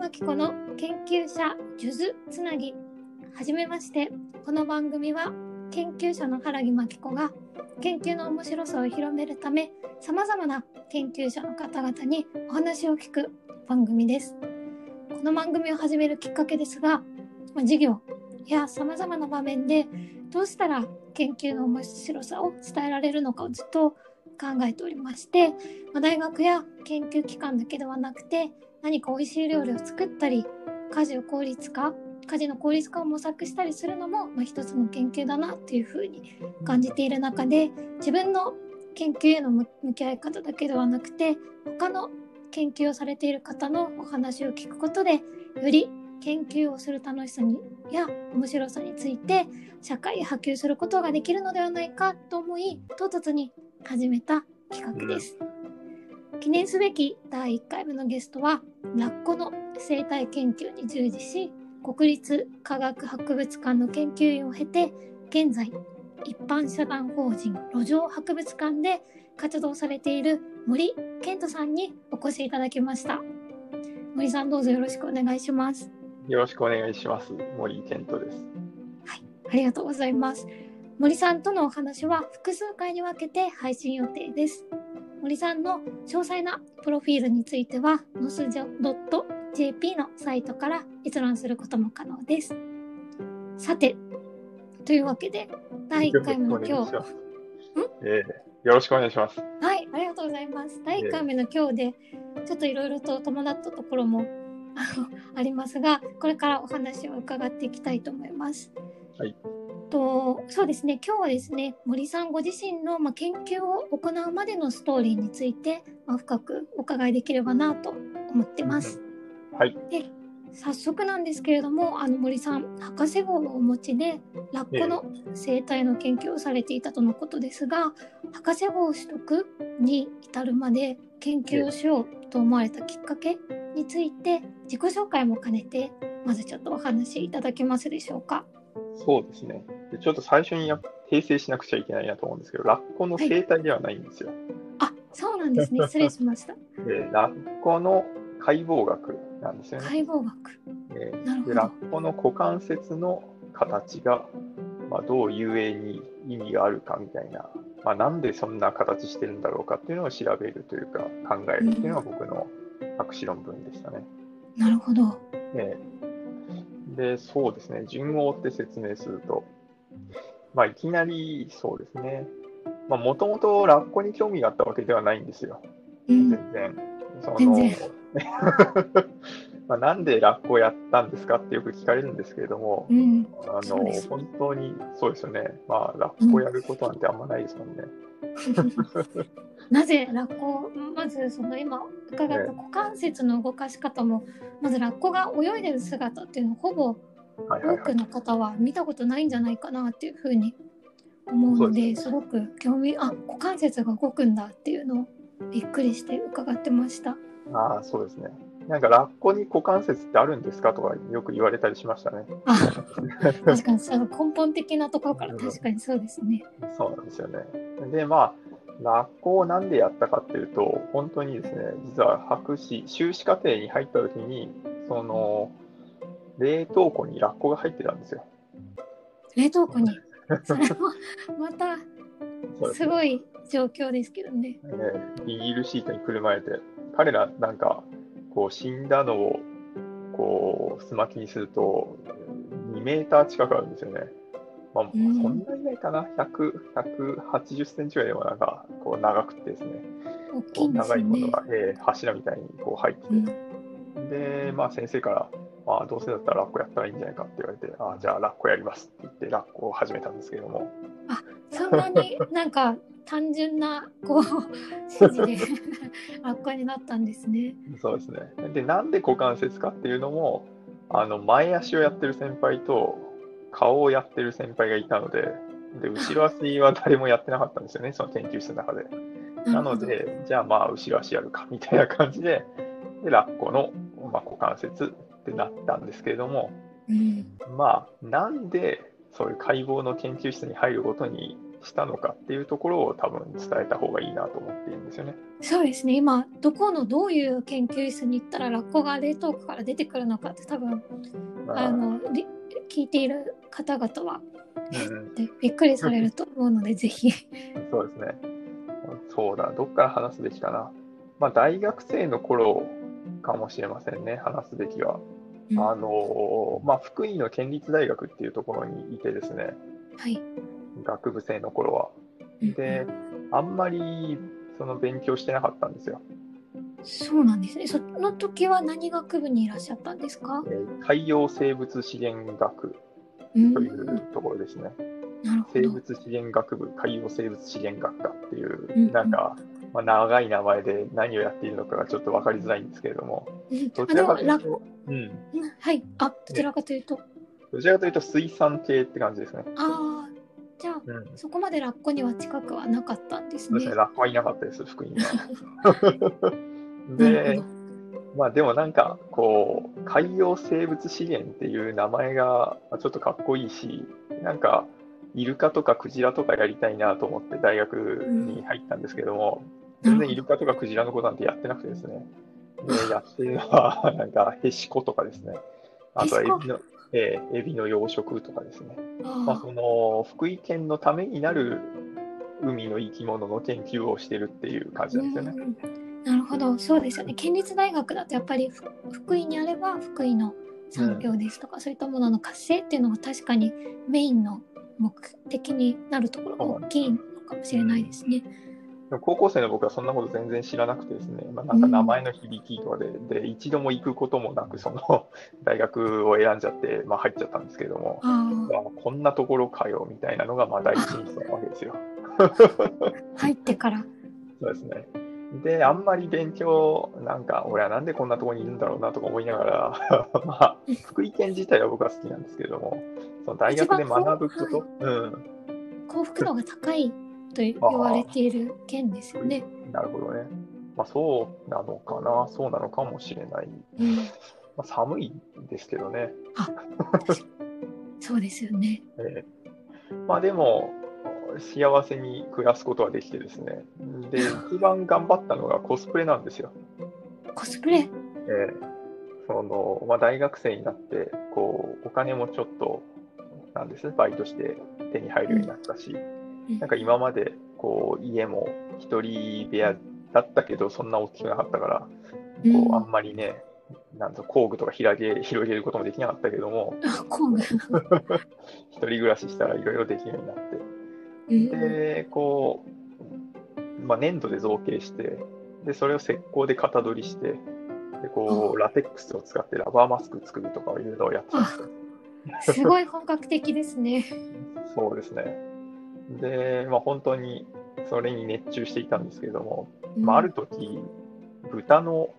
真紀子の研究者数珠つなぎ。はじめまして。この番組は研究者の原木真紀子が研究の面白さを広めるためさまざまな研究者の方々にお話を聞く番組です。この番組を始めるきっかけですが授業やさまざまな場面でどうしたら研究の面白さを伝えられるのかをずっと考えておりまして、まあ、大学や研究機関だけではなくて何か美味しい料理を作ったり家事を効率化家事の効率化を模索したりするのも、まあ、一つの研究だなっていうふうに感じている中で自分の研究への向き合い方だけではなくて他の研究をされている方のお話を聞くことでより研究をする楽しさにや面白さについて社会へ波及することができるのではないかと思い唐突に始めた企画です。記念すべき第1回目のゲストはラッコの生態研究に従事し国立科学博物館の研究員を経て現在一般社団法人路上博物館で活動されている森健人さんにお越しいただきました。森さんどうぞよろしくお願いします。よろしくお願いします。森健人です。はいありがとうございます。森さんとのお話は複数回に分けて配信予定です森さんの詳細なプロフィールについては、のすじょ .jp のサイトから閲覧することも可能です。さて、というわけで、第1回目の今日。えー、よろしくお願いします。はい、ありがとうございます。第1回目の今日で、ちょっといろいろと伴ったところもありますが、これからお話を伺っていきたいと思います。はい。とそうですね今日はですね森さんご自身の、まあ、研究を行うまでのストーリーについて、まあ、深くお伺いできればなと思ってます。はい、で早速なんですけれどもあの森さん博士号をお持ちでラッコの生態の研究をされていたとのことですが、博士号取得に至るまで研究をしようと思われたきっかけについて自己紹介も兼ねてまずちょっとお話しいただけますでしょうか？そうですね。でちょっと最初にや訂正しなくちゃいけないなと思うんですけど、ラッコの生態ではないんですよ。はい、あそうなんですね。失礼しました。でラッコの解剖学なんですよね。解剖学。えー、でラッコの股関節の形が、まあ、どう遊泳に意味があるかみたいな、まあ、なんでそんな形してるんだろうかっていうのを調べるというか考えるっていうのが僕の博士論文でしたね。うん、なるほど。えーで、そうですね、順を追って説明すると、まあ、いきなりそうですね、もともとラッコに興味があったわけではないんですよ、うん、全然。その まあなんでラッコをやったんですかってよく聞かれるんですけれども、うん、あの本当にそうですよね、まあ、ラッコをやることなんてあんまないですもんね。なぜラッコまずその今伺った股関節の動かし方も、まずラッコが泳いでる姿っていうのをほぼ多くの方は見たことないんじゃないかなっていうふうに思うので、すごく興味あ股関節が動くんだっていうのをびっくりして伺ってました。ああそうですね。なんかラッコに股関節ってあるんですかとかよく言われたりしましたね。あ確かにその根本的なところから確かにそうですね。そうなんですよね。でまあラッコをなんでやったかっていうと、本当にですね、実は博士、修士課程に入った時に、その、冷凍庫にラッコが入ってたんですよ。冷凍庫に？それもまた、すごい状況ですけどね。ねビニールシートにくるまれて、彼らなんか、こう死んだのを、こう、すまきにすると、2メーター近くあるんですよね。まあ、そんなにないかな、100、180センチぐらいでもなんか、こう長くてですね、いね。長いものが、えー、柱みたいにこう入ってて、うん、で、まあ先生から、まあどうせだったらラッコやったらいいんじゃないかって言われて、あじゃあラッコやりますって言ってラッコを始めたんですけども。あ、そんなになんか単純なこう指示で ラッコになったんですね。そうですね。で、なんで股関節かっていうのも、あの前足をやってる先輩と顔をやってる先輩がいたので、で、後ろ足は誰もやってなかったんですよね、その研究室の中で。なので、じゃあまあ、後ろ足やるか、みたいな感じで、で、ラッコの、まあ、股関節ってなったんですけれども、うん、まあ、なんで、そういう解剖の研究室に入るごとに、したのかっていうところを多分伝えた方がいいなと思っているんですよね。そうですね今どこのどういう研究室に行ったらラッコが冷凍庫から出てくるのかって多分あのり聞いている方々は、うんでびっくりされると思うのでぜひそうですね。そうだ、どっから話すべきかな。まあ、大学生の頃かもしれませんね、話すべきは。あのまあ、福井の県立大学っていうところにいてですね、はい。学部生の頃は。で、あんまりその勉強してなかったんですよ。そうなんですね。その時は何学部にいらっしゃったんですか？えー海洋生物資源学うん。というところですね。なるほど。生物資源学部、海洋生物資源学科っていうんう、なんか、まあ、長い名前で何をやっているのかがちょっと分かりづらいんですけれども、うん。どちらかというと、うん、ラはい。あどちらかというと。どちらかというと水産系って感じですね。ああじゃあうん、そこまでラッコには近くはなかったんですね。すね、ラッコはいなかったです、福井には。でほ、まあでもなんか、こう、海洋生物資源っていう名前がまあちょっとかっこいいし、なんか、イルカとかクジラとかやりたいなと思って大学に入ったんですけども、全然イルカとかクジラのことなんてやってなくてですね。で、やってるのは、なんか、ヘシコとかですね。あとはエビの、ええエビの養殖とかですね。どまあ、あその福井県のためになる海の生き物の研究をしてるっていう感じなんですよね。うんなるほどそうですよね県立大学だとやっぱりふ福井にあれば福井の産業ですとか、そういったものの活性っていうのが確かにメインの目的になるところが大きいのかもしれないですね。でも高校生の僕はそんなこと全然知らなくてですね、まあ、なんか名前の響きとかで、で一度も行くこともなく、その 大学を選んじゃって、まあ、入っちゃったんですけれども、ああこんなところかよみたいなのがまあ第一印象なわけですよ。あ 入ってから。そうですね。で、あんまり勉強、なんか、俺はなんでこんなところにいるんだろうなとか思いながら、まあ、福井県自体は僕は好きなんですけれども、その大学で学ぶこと、うん、幸福度が高いと言われている県ですよね。なるほどね。まあ、そうなのかな、そうなのかもしれない。うん、まあ、寒いですけどね。そうですよね。ええまあでも、幸せに暮らすことはできてですね。で、一番頑張ったのがコスプレなんですよ。コスプレ？ええそのまあ、大学生になってこうお金もちょっとなんですバイトして手に入るようになったし、なんか今までこう家も一人部屋だったけどそんな大きくなかったから、うんこうあんまりねなんと工具とか広げ広げることもできなかったけどもあ 工具 一人暮らししたらいろいろできるようになってうんでこう、まあ、粘土で造形してでそれを石膏で型取りしてでこうラテックスを使ってラバーマスク作るとかいろいろやって。すごい本格的ですね。そうですね。で、まあ、本当にそれに熱中していたんですけれども、まあ、ある時豚の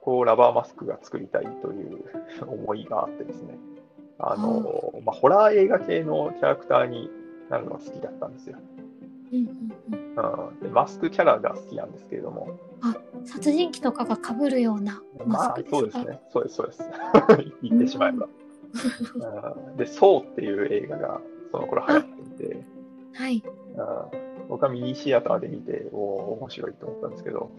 こうラバーマスクが作りたいという 思いがあってですね。あの、まあ、ホラー映画系のキャラクターになるのが好きだったんですよ。うんうんうん。うん、でマスクキャラが好きなんですけれども、殺人鬼とかが被るようなマスまあクですか、そうですね、そうです、そうです。言ってしまえば。うん。で、ソーっていう映画がその頃流行っていて、はい。うん僕はミニシアターで見て、おお、面白いと思ったんですけど、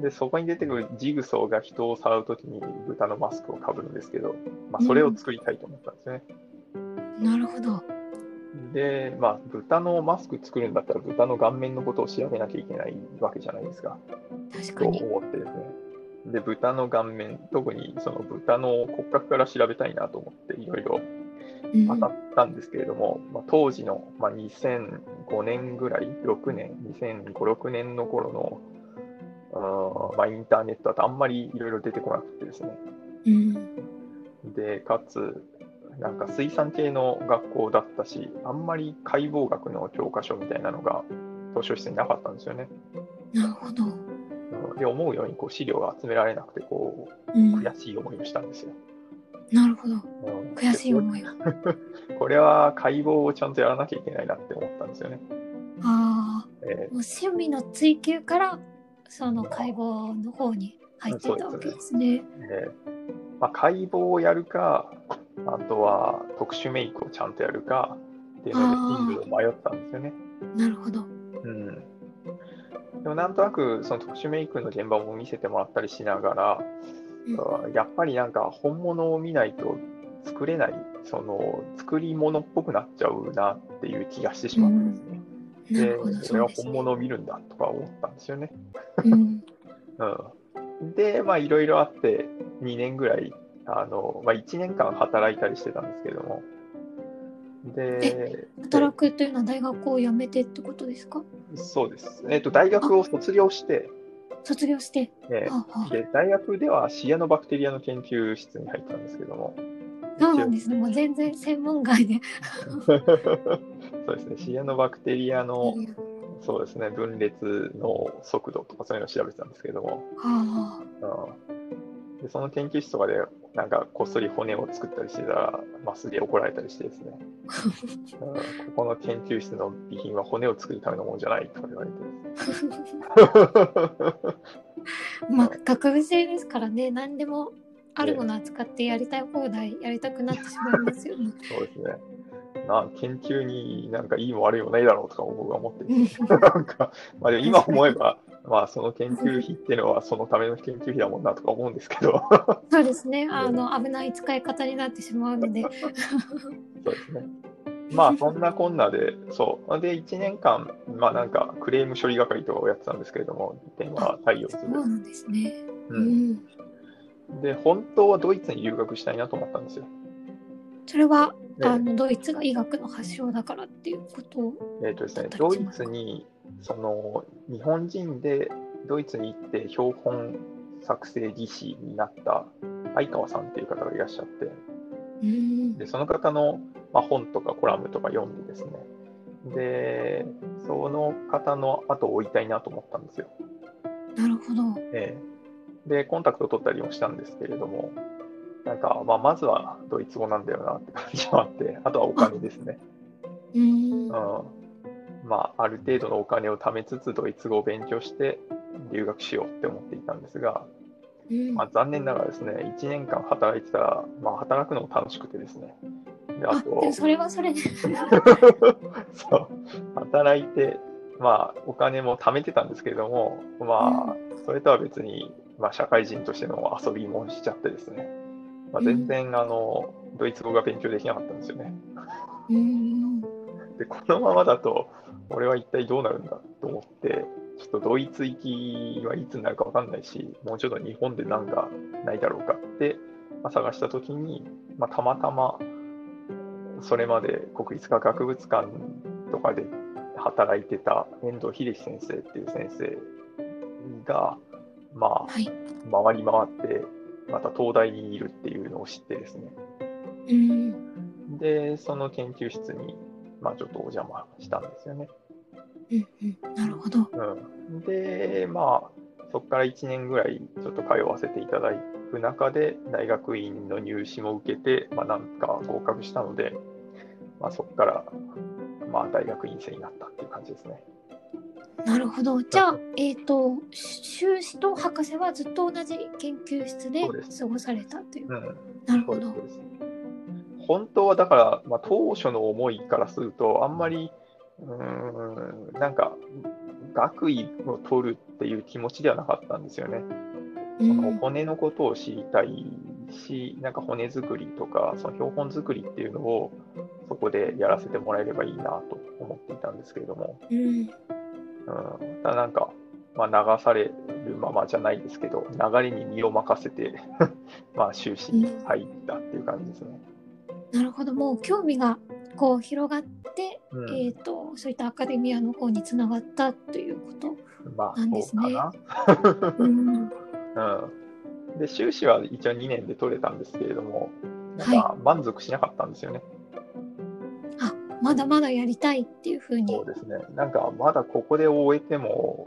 で、そこに出てくるジグソーが人を触るときに豚のマスクをかぶるんですけど、まあ、それを作りたいと思ったんですね。なるほど。で、まあ、豚のマスク作るんだったら、豚の顔面のことを調べなきゃいけないわけじゃないですか。と確かに。思ってですね。で、豚の顔面、特にその豚の骨格から調べたいなと思って、いろいろうん当たったんですけれども、まあ、当時の、まあ、2005年ぐらい、6年、2005、6年の頃の、うんまあ、インターネットだとあんまりいろいろ出てこなくてですね。うんで、かつ、なんか水産系の学校だったし、あんまり解剖学の教科書みたいなのが図書室になかったんですよね。なるほど。うんで、思うようにこう資料が集められなくて、こう、うん、悔しい思いをしたんですよ。なるほど。うん悔しいで思いが。これは解剖をちゃんとやらなきゃいけないなって思ったんですよね。ああ、えもう趣味の追求からその解剖の方に入っていたわけですね。ーえーまあ、解剖をやるか、あとは特殊メイクをちゃんとやるかっていうので、進路を迷ったんですよね。なるほど。うん。でもなんとなくその特殊メイクの現場も見せてもらったりしながら、うんやっぱりなんか本物を見ないと作れない、その作り物っぽくなっちゃうなっていう気がしてしまったんですね。うですね。は本物を見るんだとか思ったんですよね。うん。うん。で、まあいろいろあって2年ぐらい、あの、まあ1年間働いたりしてたんですけれども、で、働くというのは大学を辞めてってことですか？そうです。えっ、と、大学を卒業して、卒業して。えああ。で大学ではシアノバクテリアの研究室に入ったんですけども、そうなんですね。もう全然専門外で。そうですね、シアノバクテリアの、そうですね、分裂の速度とかそういうのを調べてたんですけども、はうん、でその研究室とかで、なんかこっそり骨を作ったりしてたら、まあ、すげえ怒られたりしてですね、うん、ここの研究室の備品は骨を作るためのものじゃないと言われて。まあ、学部生ですからね、何でもあるもの扱ってやりたい放題やりたくなってしまいますよね。そうですね。な研究になんかいいも悪いもないだろうとか僕は思ってるなんか、まあでも今思えば、まあその研究費っていうのはそのための研究費だもんなとか思うんですけど、そうですね。あの、危ない使い方になってしまうので。そうですね。まあそんなこんなで、そう。で、1年間、まあなんかクレーム処理係とかをやってたんですけれども、電話対応する。そうなんですね。ううんん。で、本当はドイツに留学したいなと思ったんですよ。それは、であの、ドイツが医学の発祥だからっていうことを。えっ、とですねドイツに、その、日本人でドイツに行って標本作成技師になった相川さんっていう方がいらっしゃって、うん。で、その方の、まあ、本とかコラムとか読んでですね、で、その方の後を追いたいなと思ったんですよ。なるほど。ええで、コンタクトを取ったりもしたんですけれども、なんか、まあ、まずはドイツ語なんだよなって感じもあって、あとはお金ですね。うんうん。まあ、ある程度のお金を貯めつつ、ドイツ語を勉強して留学しようって思っていたんですが、うんまあ、残念ながらですね、1年間働いてたら、まあ、働くのも楽しくてですね。で、ああ、とでも、それはそれで。そう、働いて、まあ、お金も貯めてたんですけれども、まあ、それとは別に、まあ、社会人としての遊びもしちゃってですね、まあ、全然、あの、ドイツ語が勉強できなかったんですよね。うん。で、このままだと、俺は一体どうなるんだと思って、ちょっとドイツ行きはいつになるかわかんないし、もうちょっと日本でなんかないだろうかって、まあ、探したときに、まあ、たまたま、それまで国立科学博物館とかで働いてた遠藤秀樹先生っていう先生が、まあ、はい。回り回って、また東大にいるっていうのを知ってですね。うん。で、その研究室に、まあ、ちょっとお邪魔したんですよね。うん。うん。なるほど。うん、で、まあ、そこから1年ぐらいちょっと通わせていただく中で、大学院の入試も受けて、まあ、なんか合格したので、まあ、そこから、まあ、大学院生になったっていう感じですね。なるほど。じゃあ、えっ、と、修士と博士はずっと同じ研究室で過ごされたという。うん、なるほど本当はだから、まあ、当初の思いからすると、あんまり、うーん、なんか、学位を取るっていう気持ちではなかったんですよね。うそのん。骨のことを知りたいし、なんか骨作りとか、その標本作りっていうのをそこでやらせてもらえればいいなと思っていたんですけれども、うん。うん、ただなんか、まあ、流されるままじゃないですけど、流れに身を任せて、まあ、修士に入ったっていう感じですね。なるほど。もう興味がこう広がって、うんえっ、と、そういったアカデミアの方につながったということ。まあ、なんですねそうかうん。な。うん。で、修士は一応2年で取れたんですけれども、なん満足しなかったんですよね。あ、まだまだやりたいっていうふうにそう。ですね。なんか、まだここで終えても、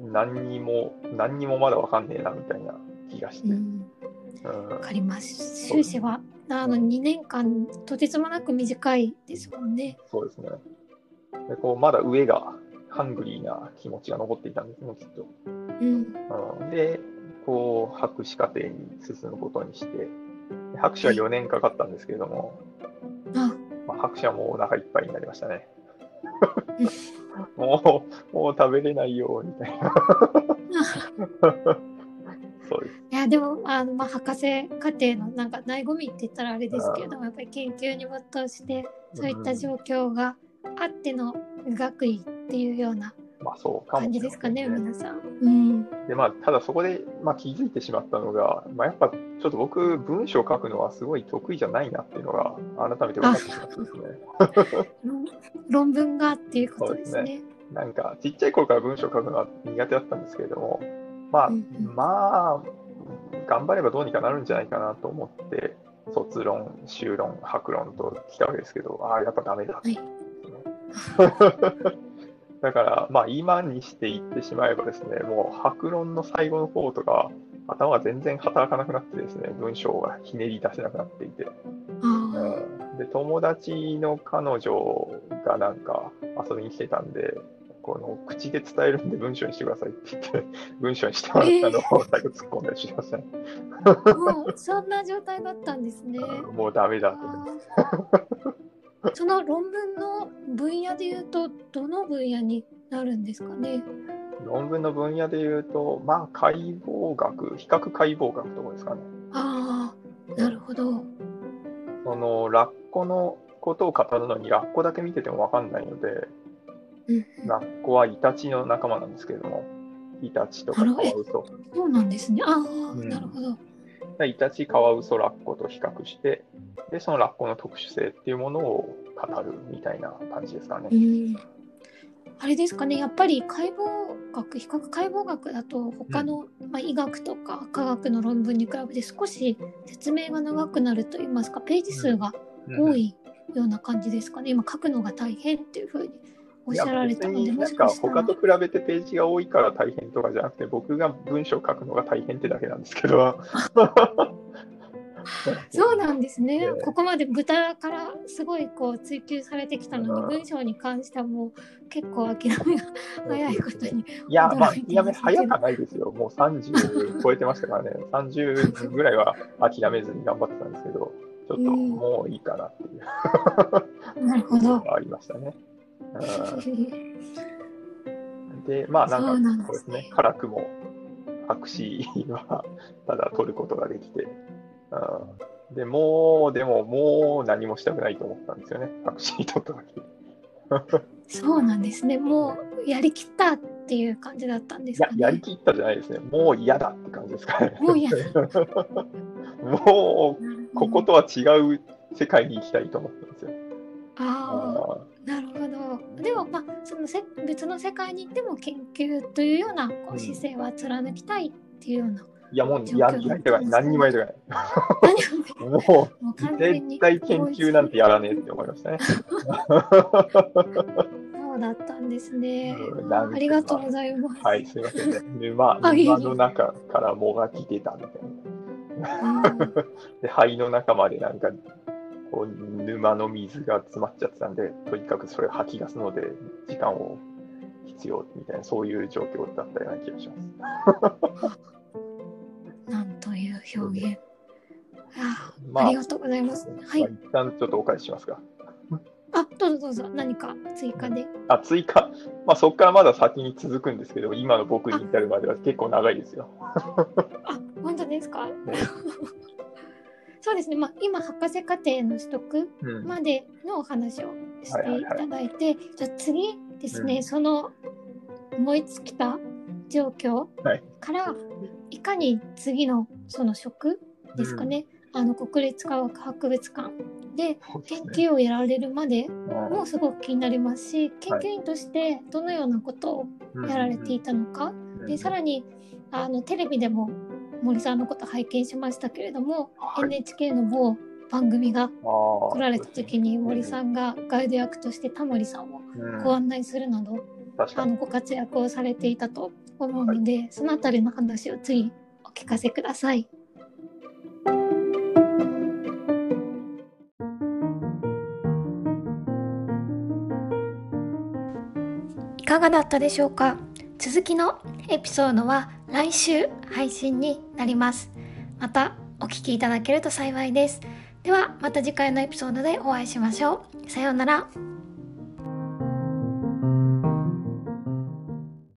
何にも、何にもまだわかんねえな、みたいな気がして。ううん。ん。わかります。修士は、あの、2年間、とてつもなく短いですもんね。そうですね。で、こう、まだ上が、ハングリーな気持ちが残っていたんですね、きっと。うん。うん、で、こう、博士課程に進むことにして、で博士は4年かかったんですけれども、あ、まあ、博士はもうお腹いっぱいになりましたね。もう、もう食べれないよ、みたいな。そうです。いやでもあの、まあ、博士課程のなんか醍醐味って言ったらあれですけれどもやっぱり研究に没頭してそういった状況があっての学位っていうようなまあそうかも感じですかね皆さん。うん、でまあ、ただそこで、まあ、気づいてしまったのが、まあ、やっぱちょっと僕、文章を書くのはすごい得意じゃないなっていうのが改めて分かってしまったんですね。論論文がっていうことですね。なんか、ちっちゃい頃から文章を書くのは苦手だったんですけれども、まあ、うんうん。まあ、頑張ればどうにかなるんじゃないかなと思って、卒論、修論、白論と来たわけですけど、ああ、やっぱダメだはい だから、まあ、今にして言ってしまえばですね、もう白論の最後の方とか、頭が全然働かなくなってですね、文章がひねり出せなくなっていて、あうんで友達の彼女がなんか遊びに来てたんで、この口で伝えるんで文章にしてくださいって言って、文章にしてもらったのを最後突っ込んだりしましたね。あもうそんな状態だったんですね。もうダメだと。あーその論文の分野でいうとどの分野になるんですかね？論文の分野で言うと、まあ解剖学、比較解剖学とかですかね。ああなるほど。そのラッコのことを語るのにラッコだけ見ててもわかんないので、うんうんラッコはイタチの仲間なんですけれども、イタチとかカワウソ。そうなんですね。ああ、んなるほど。イタチ、カワウソ、ラッコと比較して、で、そのラッコの特殊性っていうものを語るみたいな感じですかねう。ん。あれですかね。やっぱり解剖学、比較解剖学だと他の、まあ、医学とか科学の論文に比べて少し説明が長くなると言いますか、ページ数が多いような感じですかね。今書くのが大変っていうふうにおっしゃられたので、もしかかしたら他。と比べてページが多いから大変とかじゃなくて、僕が文章を書くのが大変ってだけなんですけど。そうなんですね。ええここまで豚からすごいこう追求されてきたのに、うん文章に関してはもう結構諦めが早いことに。いや、まあ、驚いてやめ早くはないですよ。もう30超えてましたからね。30ぐらいは諦めずに頑張ってたんですけど、ちょっとうんもういいかなっていうなるほど ありましたね。うん。で、まあなんか、そうですすでねね、辛くも博士はただ取ることができて、うん、でもう、でももう何もしたくないと思ったんですよね、博士取った時。そうなんですね。もうやりきったっていう感じだったんですか、ね。やりきったじゃないですね、もう嫌だって感じですかね。もう嫌だ。もう、こことは違う世界に行きたいと思ったんですよ。ああ、なるほど。でもまあそのせ別の世界に行っても研究というようなこううん姿勢は貫きたいっていうような。いや、もうややりたい、何にもやりたい。ももう絶対研究なんてやらねえって思いましたね。そうだったんですね。ありがとうございます。はい、すいませんね。沼沼の中から藻が来てたみたいな。うん で、肺の中までなんか、こう、沼の水が詰まっちゃってたんで、とにかくそれを吐き出すので、時間を必要みたいな、そういう状況だったような気がします。なんという表現。あ まあありがとうございます。はいまあ。一旦ちょっとお返ししますか。あ、どうぞどうぞ。何か追加で。あ、追加？まあ、そこからまだ先に続くんですけど、今の僕に至るまでは結構長いですよ。あ、本当ですか？そうですね。まあ今博士課程の取得うん。までのお話をしていただいて、じゃあ次ですね、うん。その思いつきた状況はい。から、い、かに次のその職ですかね、あの国立科学博物館で研ね。究をやられるまでうんもすごく気になりますし研究員としてどのようなことをやられていたのか、でさらにあのテレビでも森さんのこと拝見しましたけれども、はい。NHK の某番組が来来られた時に森さんがガイド役としてタモリさんをご案内するなど、確かに。あのご活躍をされていたと思うので、そのあたりの話を次お聞かせください。いかがだったでしょうか？続きのエピソードは来週配信になります。またお聞きいただけると幸いです。ではまた次回のエピソードでお会いしましょう。さようなら。